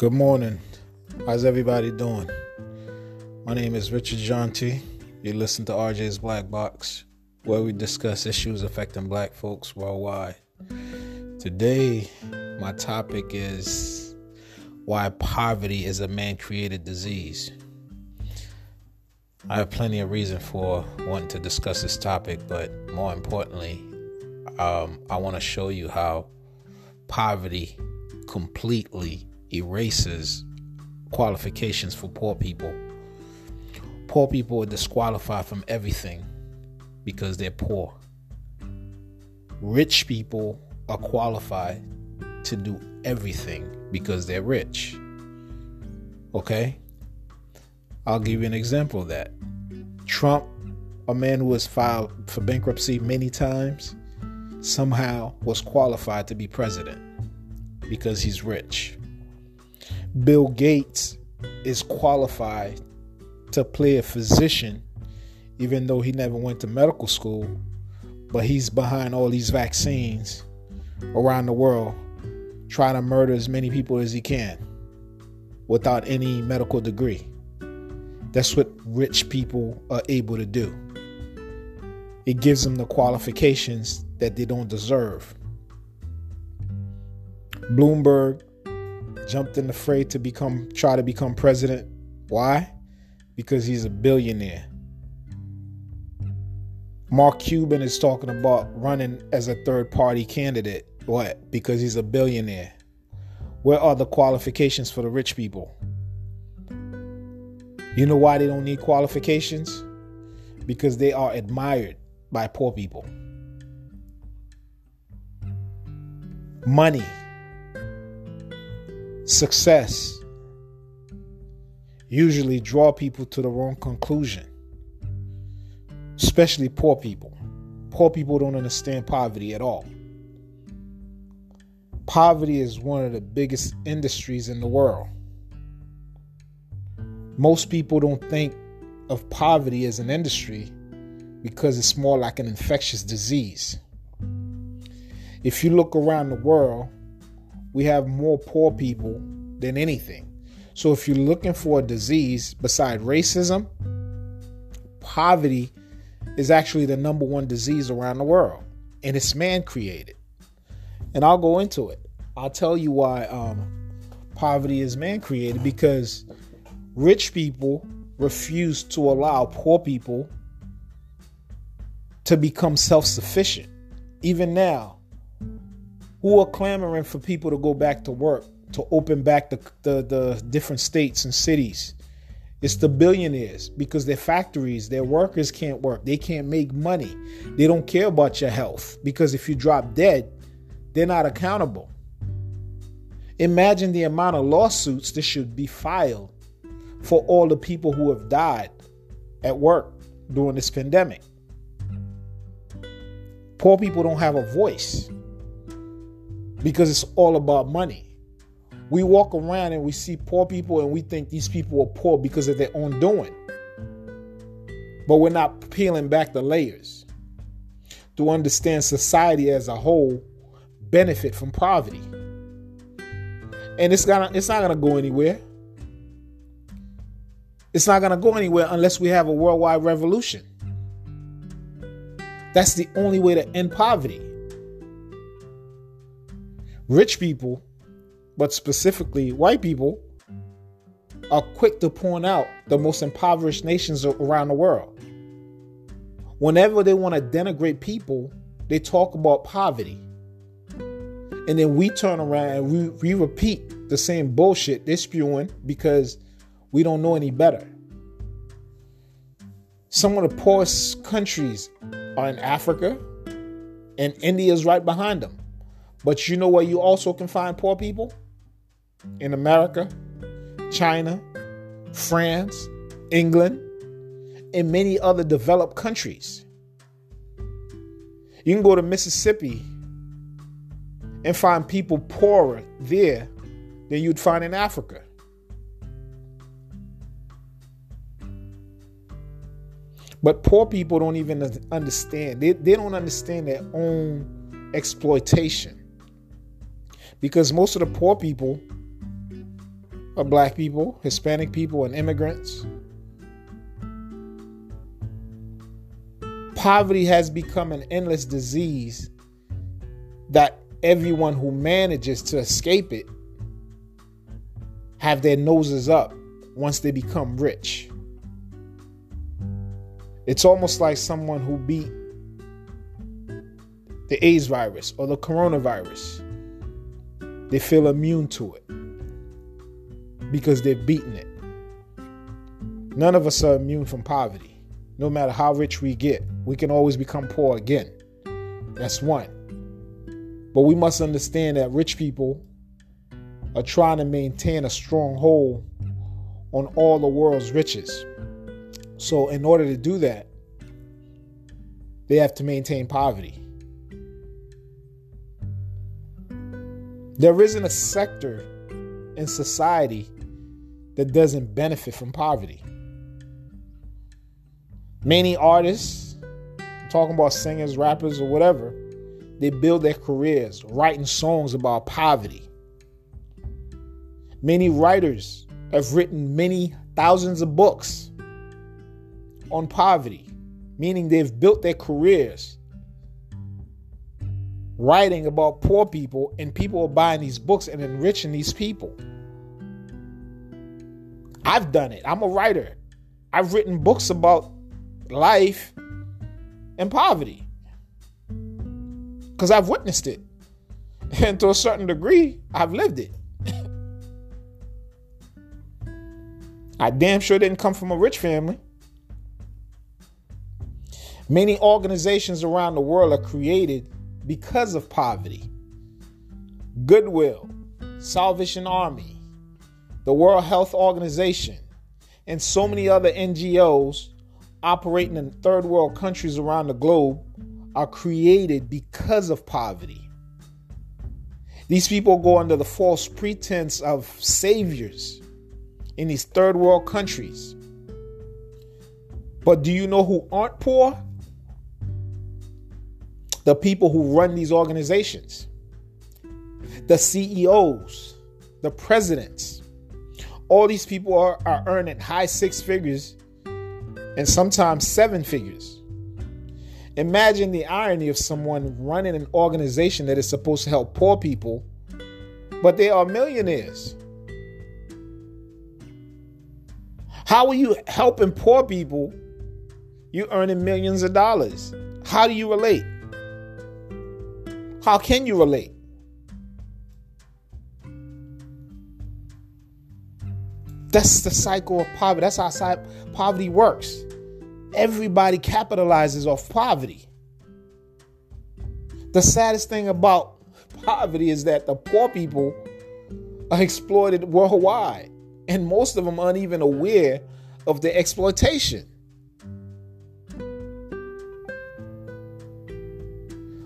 Good morning. How's everybody doing? My name is Richard Jonty. You listen to RJ's Black Box, where we discuss issues affecting black folks worldwide. Today, my topic is why poverty is a man created disease. I have plenty of reason for wanting to discuss this topic, but more importantly, um, I want to show you how poverty completely erases qualifications for poor people. Poor people are disqualified from everything because they're poor. Rich people are qualified to do everything because they're rich. Okay? I'll give you an example of that. Trump, a man who has filed for bankruptcy many times, somehow was qualified to be president because he's rich. Bill Gates is qualified to play a physician, even though he never went to medical school, but he's behind all these vaccines around the world, trying to murder as many people as he can without any medical degree. That's what rich people are able to do. It gives them the qualifications that they don't deserve. Bloomberg jumped in the fray to become try to become president. Why? Because he's a billionaire. Mark Cuban is talking about running as a third party candidate. What? Because he's a billionaire. Where are the qualifications for the rich people? You know why they don't need qualifications? Because they are admired by poor people. Money success usually draw people to the wrong conclusion, especially poor people. Poor people don't understand poverty at all. Poverty is one of the biggest industries in the world. Most people don't think of poverty as an industry because it's more like an infectious disease. If you look around the world, we have more poor people than anything. So if you're looking for a disease beside racism, poverty is actually the number one disease around the world, and it's man created. And I'll go into it. I'll tell you why um, poverty is man created because rich people refuse to allow poor people to become self sufficient. Even now, who are clamoring for people to go back to work, to open back the, the, the different states and cities. It's the billionaires because their factories, their workers can't work. They can't make money. They don't care about your health because if you drop dead, they're not accountable. Imagine the amount of lawsuits that should be filed for all the people who have died at work during this pandemic. Poor people don't have a voice because it's all about money. We walk around and we see poor people and we think these people are poor because of their own doing. But we're not peeling back the layers to understand society as a whole benefit from poverty. And it's gonna it's not gonna go anywhere. It's not gonna go anywhere unless we have a worldwide revolution. That's the only way to end poverty. Rich people, but specifically white people, are quick to point out the most impoverished nations around the world. Whenever they want to denigrate people, they talk about poverty. And then we turn around and we, we repeat the same bullshit they're spewing because we don't know any better. Some of the poorest countries are in Africa, and India is right behind them. But you know where you also can find poor people? In America, China, France, England, and many other developed countries. You can go to Mississippi and find people poorer there than you'd find in Africa. But poor people don't even understand. They, they don't understand their own exploitation because most of the poor people are black people, Hispanic people, and immigrants. Poverty has become an endless disease that everyone who manages to escape it have their noses up once they become rich. It's almost like someone who beat the AIDS virus or the coronavirus. They feel immune to it because they've beaten it. None of us are immune from poverty. No matter how rich we get, we can always become poor again. That's one. But we must understand that rich people are trying to maintain a strong hold on all the world's riches. So, in order to do that, they have to maintain poverty. There isn't a sector in society that doesn't benefit from poverty. Many artists, talking about singers, rappers, or whatever, they build their careers writing songs about poverty. Many writers have written many thousands of books on poverty, meaning they've built their careers writing about poor people, and people are buying these books and enriching these people. I've done it. I'm a writer. I've written books about life and poverty because I've witnessed it. And to a certain degree, I've lived it. I damn sure didn't come from a rich family. Many organizations around the world are created because of poverty. Goodwill, Salvation Army, the World Health Organization, and so many other NGOs operating in third world countries around the globe are created because of poverty. These people go under the false pretense of saviors in these third world countries. But do you know who aren't poor? The people who run these organizations, the CEOs, the presidents. All these people are, are earning high six figures and sometimes seven figures. Imagine the irony of someone running an organization that is supposed to help poor people, but they are millionaires. How are you helping poor people? You're earning millions of dollars. How do you relate? How can you relate? That's the cycle of poverty. That's how poverty works. Everybody capitalizes off poverty. The saddest thing about poverty is that the poor people are exploited worldwide and most of them aren't even aware of the exploitation.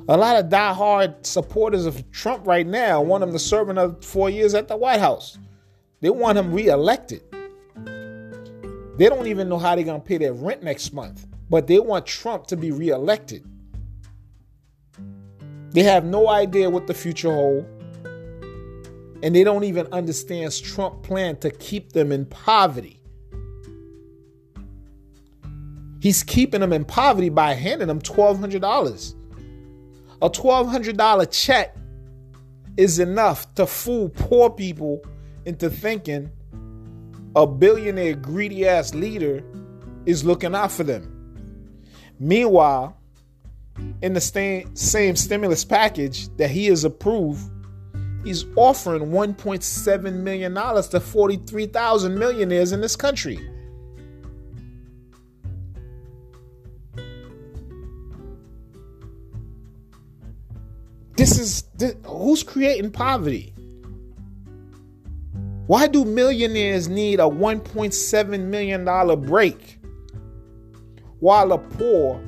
A lot of die-hard supporters of Trump right now want him to serve another four years at the White House. They want him reelected. They don't even know how they're going to pay their rent next month, but they want Trump to be reelected. They have no idea what the future holds and they don't even understand Trump's plan to keep them in poverty. He's keeping them in poverty by handing them $1,200. A $1,200 check is enough to fool poor people into thinking a billionaire greedy ass leader is looking out for them. Meanwhile, in the same, same stimulus package that he has approved, He's offering $1.7 million to 43,000 millionaires in this country. Is this, who's creating poverty? Why do millionaires need a $1.7 million break while the poor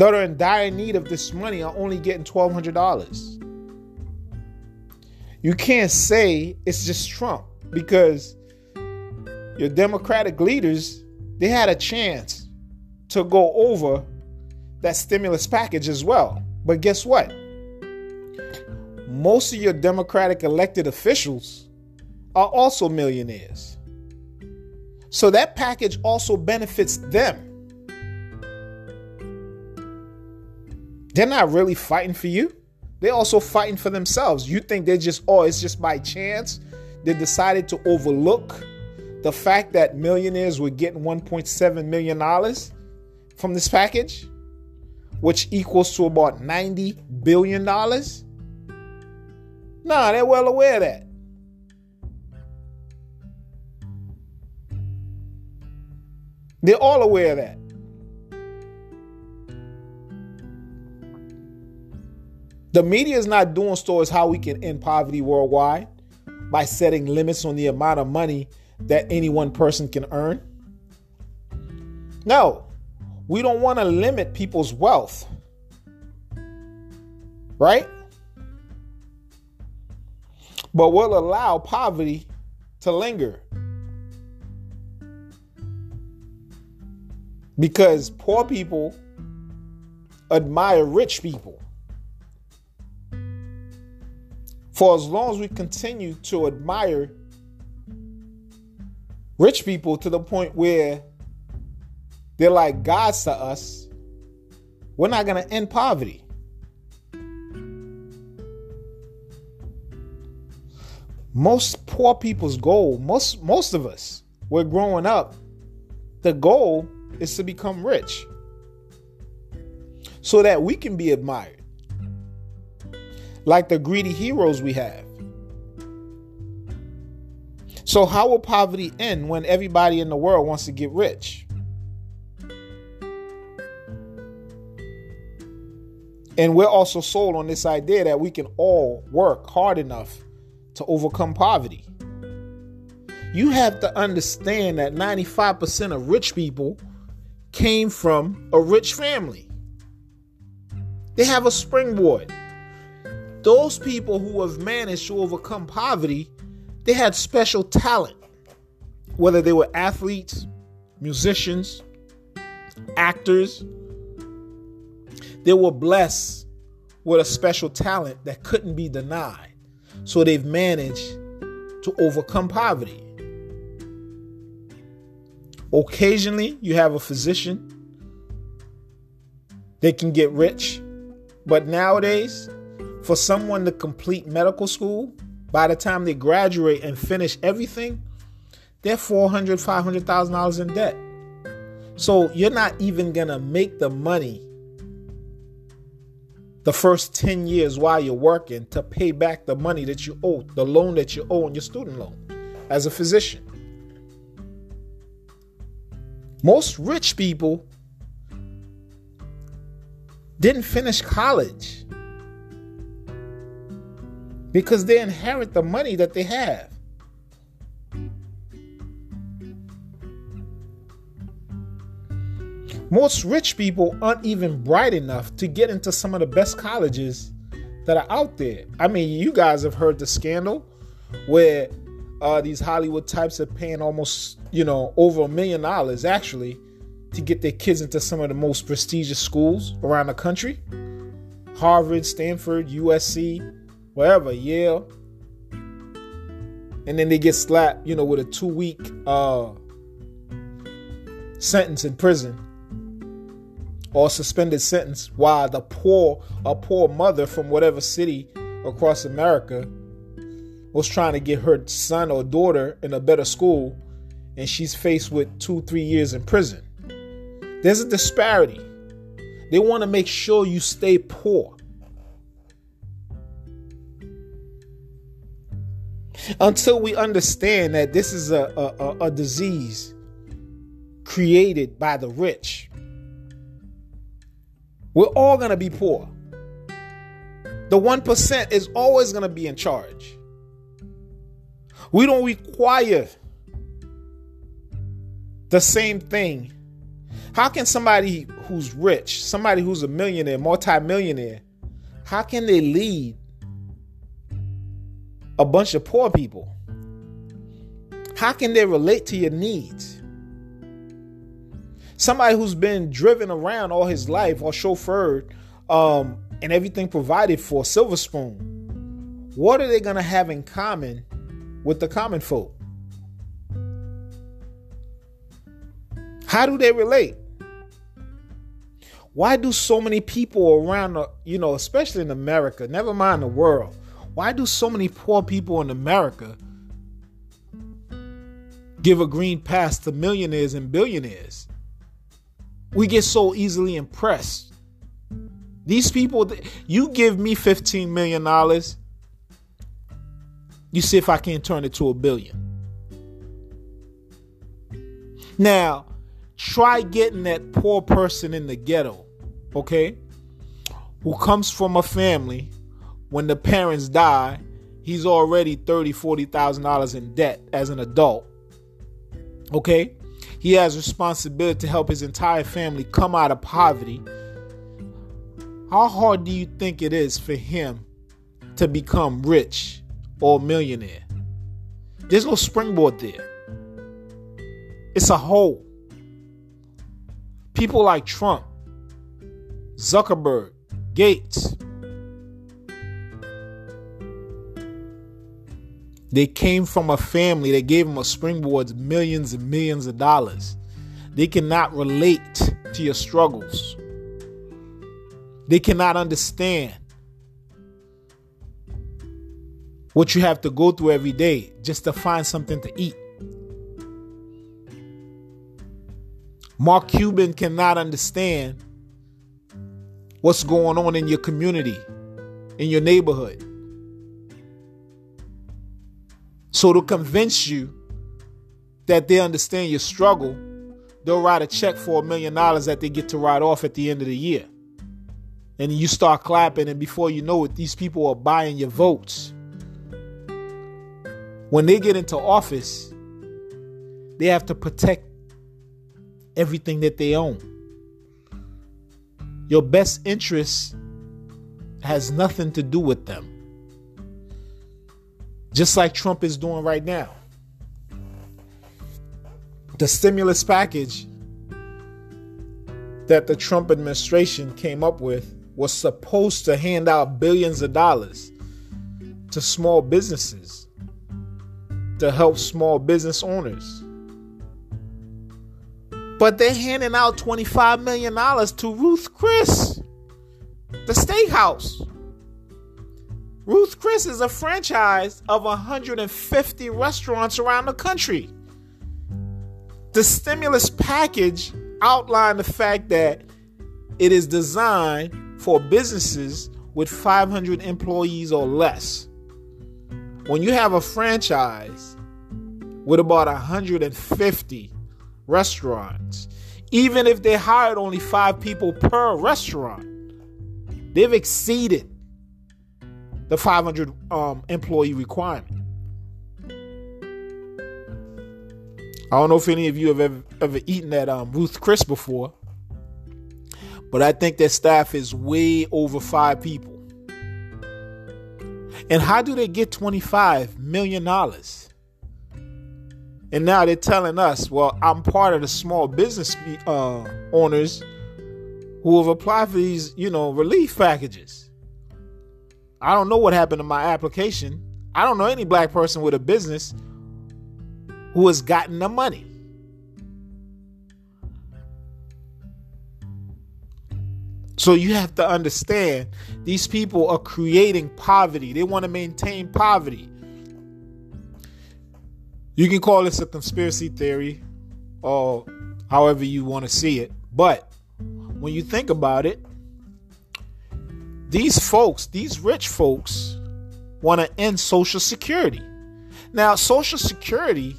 that are in dire need of this money are only getting $1,200. You can't say it's just Trump because your Democratic leaders, they had a chance to go over that stimulus package as well. But guess what? most of your Democratic elected officials are also millionaires. So that package also benefits them. They're not really fighting for you. They're also fighting for themselves. You think they're just, oh, it's just by chance they decided to overlook the fact that millionaires were getting $1.7 million from this package, which equals to about $90 billion? Nah, they're well aware of that. They're all aware of that. The media is not doing stories how we can end poverty worldwide by setting limits on the amount of money that any one person can earn. No, we don't want to limit people's wealth. Right? But we'll allow poverty to linger. Because poor people admire rich people. For as long as we continue to admire rich people to the point where they're like gods to us, we're not going to end poverty. Most poor people's goal, most most of us, we're growing up, the goal is to become rich so that we can be admired like the greedy heroes we have. So, how will poverty end when everybody in the world wants to get rich? And we're also sold on this idea that we can all work hard enough to overcome poverty. You have to understand that 95% of rich people came from a rich family. They have a springboard. Those people who have managed to overcome poverty, they had special talent. Whether they were athletes, musicians, actors, they were blessed with a special talent that couldn't be denied. So they've managed to overcome poverty. Occasionally, you have a physician. They can get rich. But nowadays, for someone to complete medical school, by the time they graduate and finish everything, they're $400,000, $500,000 in debt. So you're not even going to make the money the first 10 years while you're working to pay back the money that you owe, the loan that you owe on your student loan as a physician. Most rich people didn't finish college because they inherit the money that they have. Most rich people aren't even bright enough to get into some of the best colleges that are out there. I mean, you guys have heard the scandal where uh, these Hollywood types are paying almost, you know, over a million dollars actually to get their kids into some of the most prestigious schools around the country Harvard, Stanford, USC, wherever, Yale. And then they get slapped, you know, with a two week uh, sentence in prison or suspended sentence while the poor, a poor mother from whatever city across America was trying to get her son or daughter in a better school and she's faced with two, three years in prison. There's a disparity. They want to make sure you stay poor. Until we understand that this is a, a, a disease created by the rich, we're all going to be poor. The 1% is always going to be in charge. We don't require the same thing. How can somebody who's rich, somebody who's a millionaire, multimillionaire, how can they lead a bunch of poor people? How can they relate to your needs? Somebody who's been driven around all his life or chauffeured um, and everything provided for, silver spoon. what are they going to have in common with the common folk? How do they relate? Why do so many people around, you know, especially in America, never mind the world, why do so many poor people in America give a green pass to millionaires and billionaires? We get so easily impressed. These people, you give me $15 million, you see if I can't turn it to a billion. Now, try getting that poor person in the ghetto, okay? Who comes from a family when the parents die, he's already thirty, forty thousand dollars in debt as an adult. Okay? He has responsibility to help his entire family come out of poverty. How hard do you think it is for him to become rich or a millionaire? There's no springboard there. It's a hole. People like Trump, Zuckerberg, Gates, They came from a family that gave them a springboard millions and millions of dollars. They cannot relate to your struggles. They cannot understand what you have to go through every day just to find something to eat. Mark Cuban cannot understand what's going on in your community, in your neighborhood. So to convince you that they understand your struggle, they'll write a check for a million dollars that they get to write off at the end of the year. And you start clapping, and before you know it, these people are buying your votes. When they get into office, they have to protect everything that they own. Your best interest has nothing to do with them just like Trump is doing right now. The stimulus package that the Trump administration came up with was supposed to hand out billions of dollars to small businesses to help small business owners. But they're handing out $25 million to Ruth Chris, the steakhouse. Ruth Chris is a franchise of 150 restaurants around the country. The stimulus package outlined the fact that it is designed for businesses with 500 employees or less. When you have a franchise with about 150 restaurants, even if they hired only five people per restaurant, they've exceeded the 500 um, employee requirement. I don't know if any of you have ever, ever eaten at um, Ruth Chris before, but I think their staff is way over five people. And how do they get $25 million? And now they're telling us, well, I'm part of the small business uh, owners who have applied for these, you know, relief packages. I don't know what happened to my application. I don't know any black person with a business who has gotten the money. So you have to understand these people are creating poverty. They want to maintain poverty. You can call this a conspiracy theory or however you want to see it. But when you think about it, these folks, these rich folks, want to end Social Security. Now, Social Security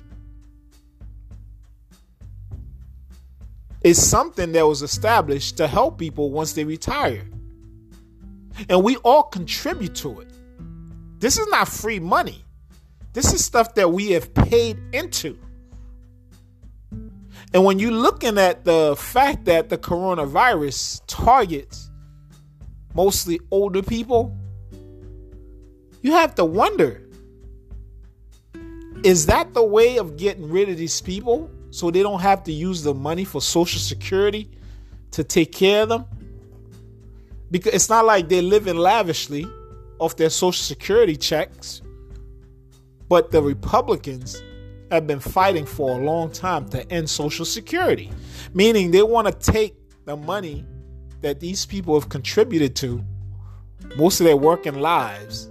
is something that was established to help people once they retire. And we all contribute to it. This is not free money. This is stuff that we have paid into. And when you're looking at the fact that the coronavirus targets mostly older people, you have to wonder is that the way of getting rid of these people so they don't have to use the money for Social Security to take care of them? Because it's not like they're living lavishly off their social security checks. But the Republicans have been fighting for a long time to end social security, meaning they want to take the money that these people have contributed to most of their working lives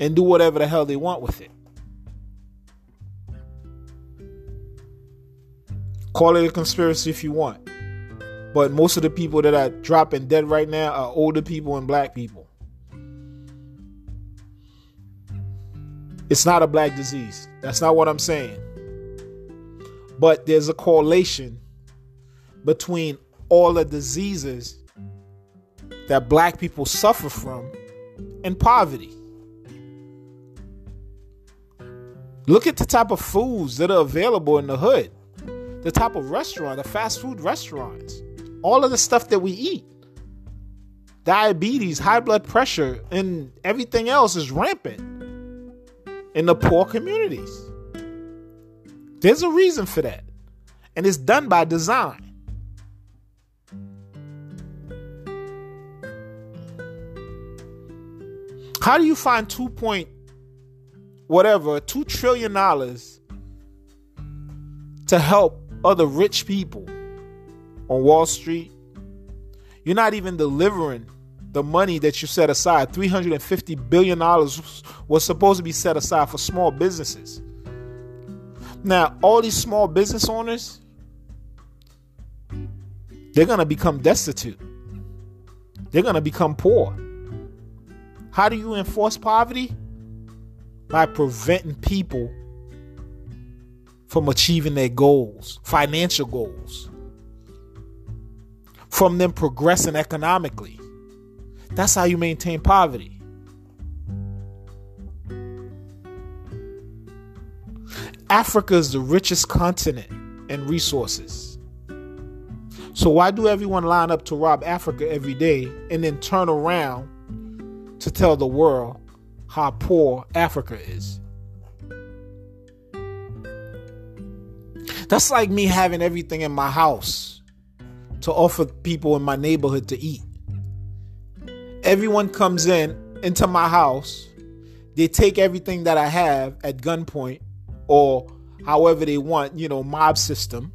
and do whatever the hell they want with it. Call it a conspiracy if you want. But most of the people that are dropping dead right now are older people and black people. It's not a black disease. That's not what I'm saying. But there's a correlation between all the diseases that black people suffer from and poverty. Look at the type of foods that are available in the hood, the type of restaurant, the fast food restaurants, all of the stuff that we eat. Diabetes, high blood pressure, and everything else is rampant in the poor communities. There's a reason for that, and it's done by design. How do you find two point whatever two trillion dollars to help other rich people on Wall Street? You're not even delivering the money that you set aside. $350 billion was supposed to be set aside for small businesses. Now, all these small business owners, they're to become destitute. They're to become poor. How do you enforce poverty? By preventing people from achieving their goals, financial goals, from them progressing economically. That's how you maintain poverty. Africa is the richest continent in resources. So, why do everyone line up to rob Africa every day and then turn around to tell the world how poor Africa is. That's like me having everything in my house to offer people in my neighborhood to eat. Everyone comes in into my house, they take everything that I have at gunpoint or however they want, you know, mob system.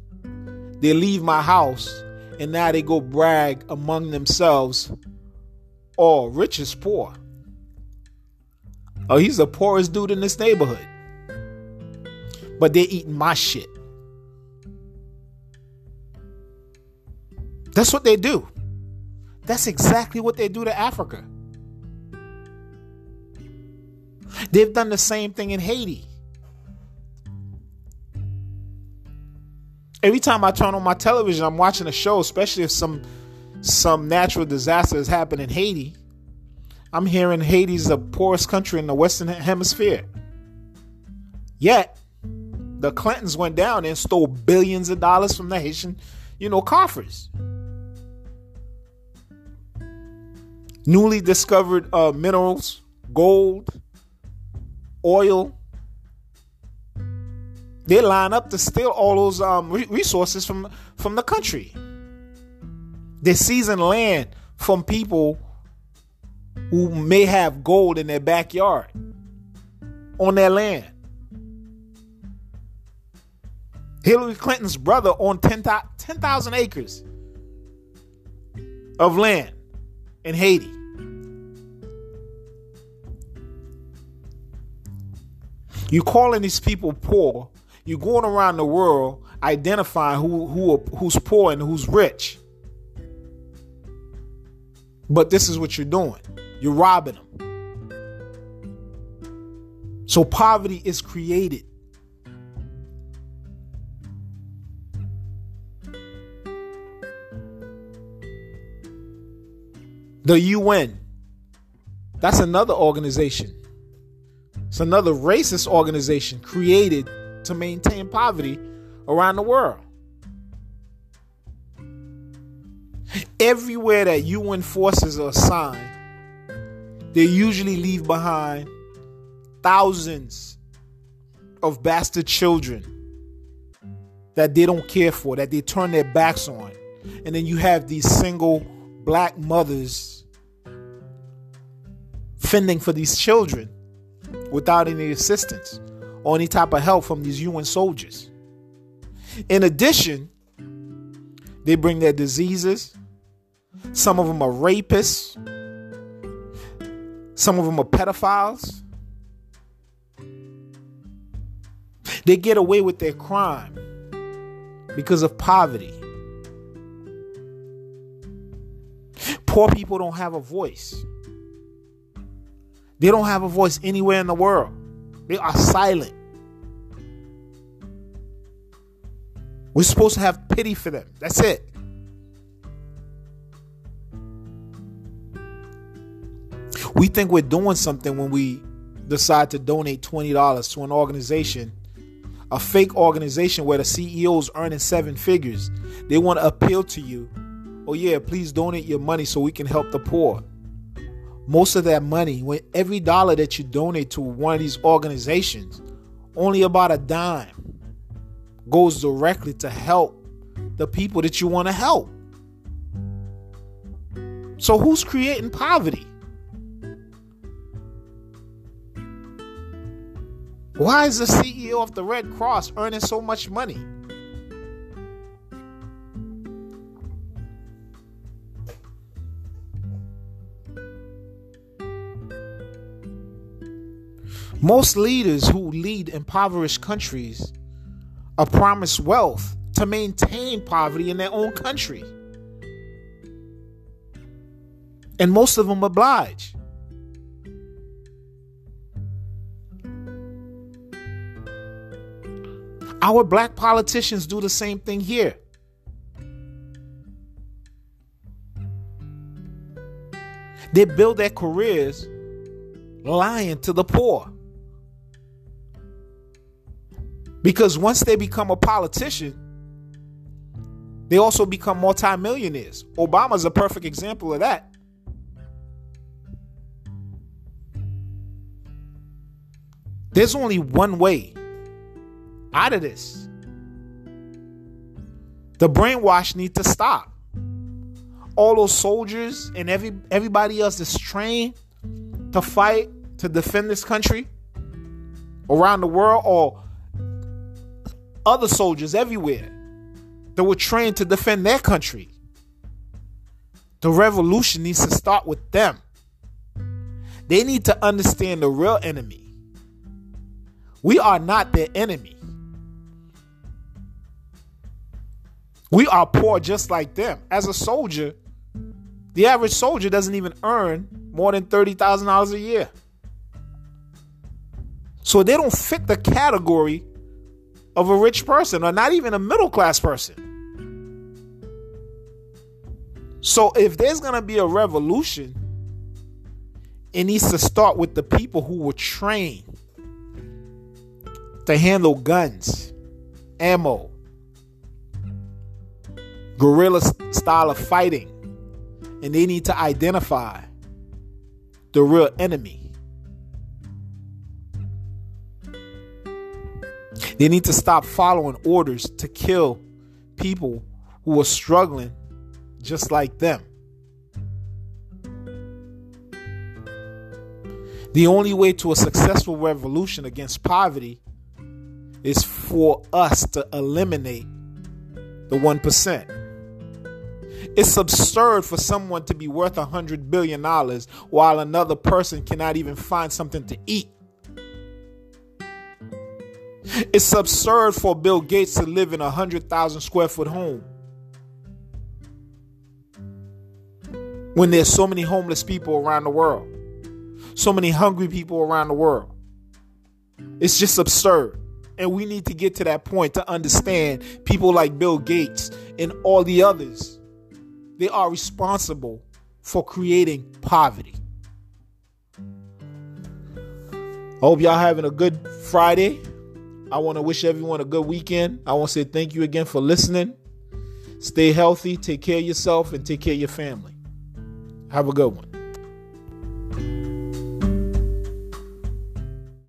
They leave my house and now they go brag among themselves Oh, rich is poor. Oh, he's the poorest dude in this neighborhood. But they're eating my shit. That's what they do. That's exactly what they do to Africa. They've done the same thing in Haiti. Every time I turn on my television, I'm watching a show, especially if some some natural disaster has happened in Haiti, I'm hearing Haiti's the poorest country in the Western Hemisphere. Yet, the Clintons went down and stole billions of dollars from the Haitian, you know, coffers. Newly discovered uh, minerals, gold, oil. They line up to steal all those um, resources from from the country. They season land from people who may have gold in their backyard on their land. Hillary Clinton's brother owned 10,000 10, acres of land in Haiti. You calling these people poor. You're going around the world identifying who, who who's poor and who's rich. But this is what you're doing you're robbing them. So poverty is created. The UN, that's another organization. It's another racist organization created to maintain poverty around the world. Everywhere that UN forces are assigned, they usually leave behind thousands of bastard children that they don't care for, that they turn their backs on. And then you have these single black mothers fending for these children without any assistance or any type of help from these UN soldiers. In addition, they bring their diseases. Some of them are rapists. Some of them are pedophiles. They get away with their crime because of poverty. Poor people don't have a voice. They don't have a voice anywhere in the world. They are silent. We're supposed to have pity for them. That's it. We think we're doing something when we decide to donate $20 to an organization, a fake organization where the CEO is earning seven figures. They want to appeal to you. Oh, yeah, please donate your money so we can help the poor. Most of that money, when every dollar that you donate to one of these organizations, only about a dime goes directly to help the people that you want to help. So, who's creating poverty? Why is the CEO of the Red Cross earning so much money? Most leaders who lead impoverished countries are promised wealth to maintain poverty in their own country. And most of them oblige. Our black politicians do the same thing here. They build their careers lying to the poor. Because once they become a politician, they also become multimillionaires. Obama's a perfect example of that. There's only one way out of this. The brainwash need to stop. All those soldiers and every everybody else that's trained to fight to defend this country around the world or other soldiers everywhere that were trained to defend their country. The revolution needs to start with them. They need to understand the real enemy. We are not their enemy. We are poor just like them. As a soldier, the average soldier doesn't even earn more than $30,000 a year. So they don't fit the category of a rich person or not even a middle class person. So if there's going to be a revolution, it needs to start with the people who were trained to handle guns, ammo, guerrilla style of fighting. And they need to identify the real enemy. They need to stop following orders to kill people who are struggling just like them. The only way to a successful revolution against poverty is for us to eliminate the 1%. It's absurd for someone to be worth a $100 billion while another person cannot even find something to eat. It's absurd for Bill Gates to live in a 100,000 square foot home when there's so many homeless people around the world, so many hungry people around the world. It's just absurd. And we need to get to that point to understand people like Bill Gates and all the others. They are responsible for creating poverty. I hope y'all having a good Friday. I want to wish everyone a good weekend. I want to say thank you again for listening. Stay healthy, take care of yourself, and take care of your family. Have a good one.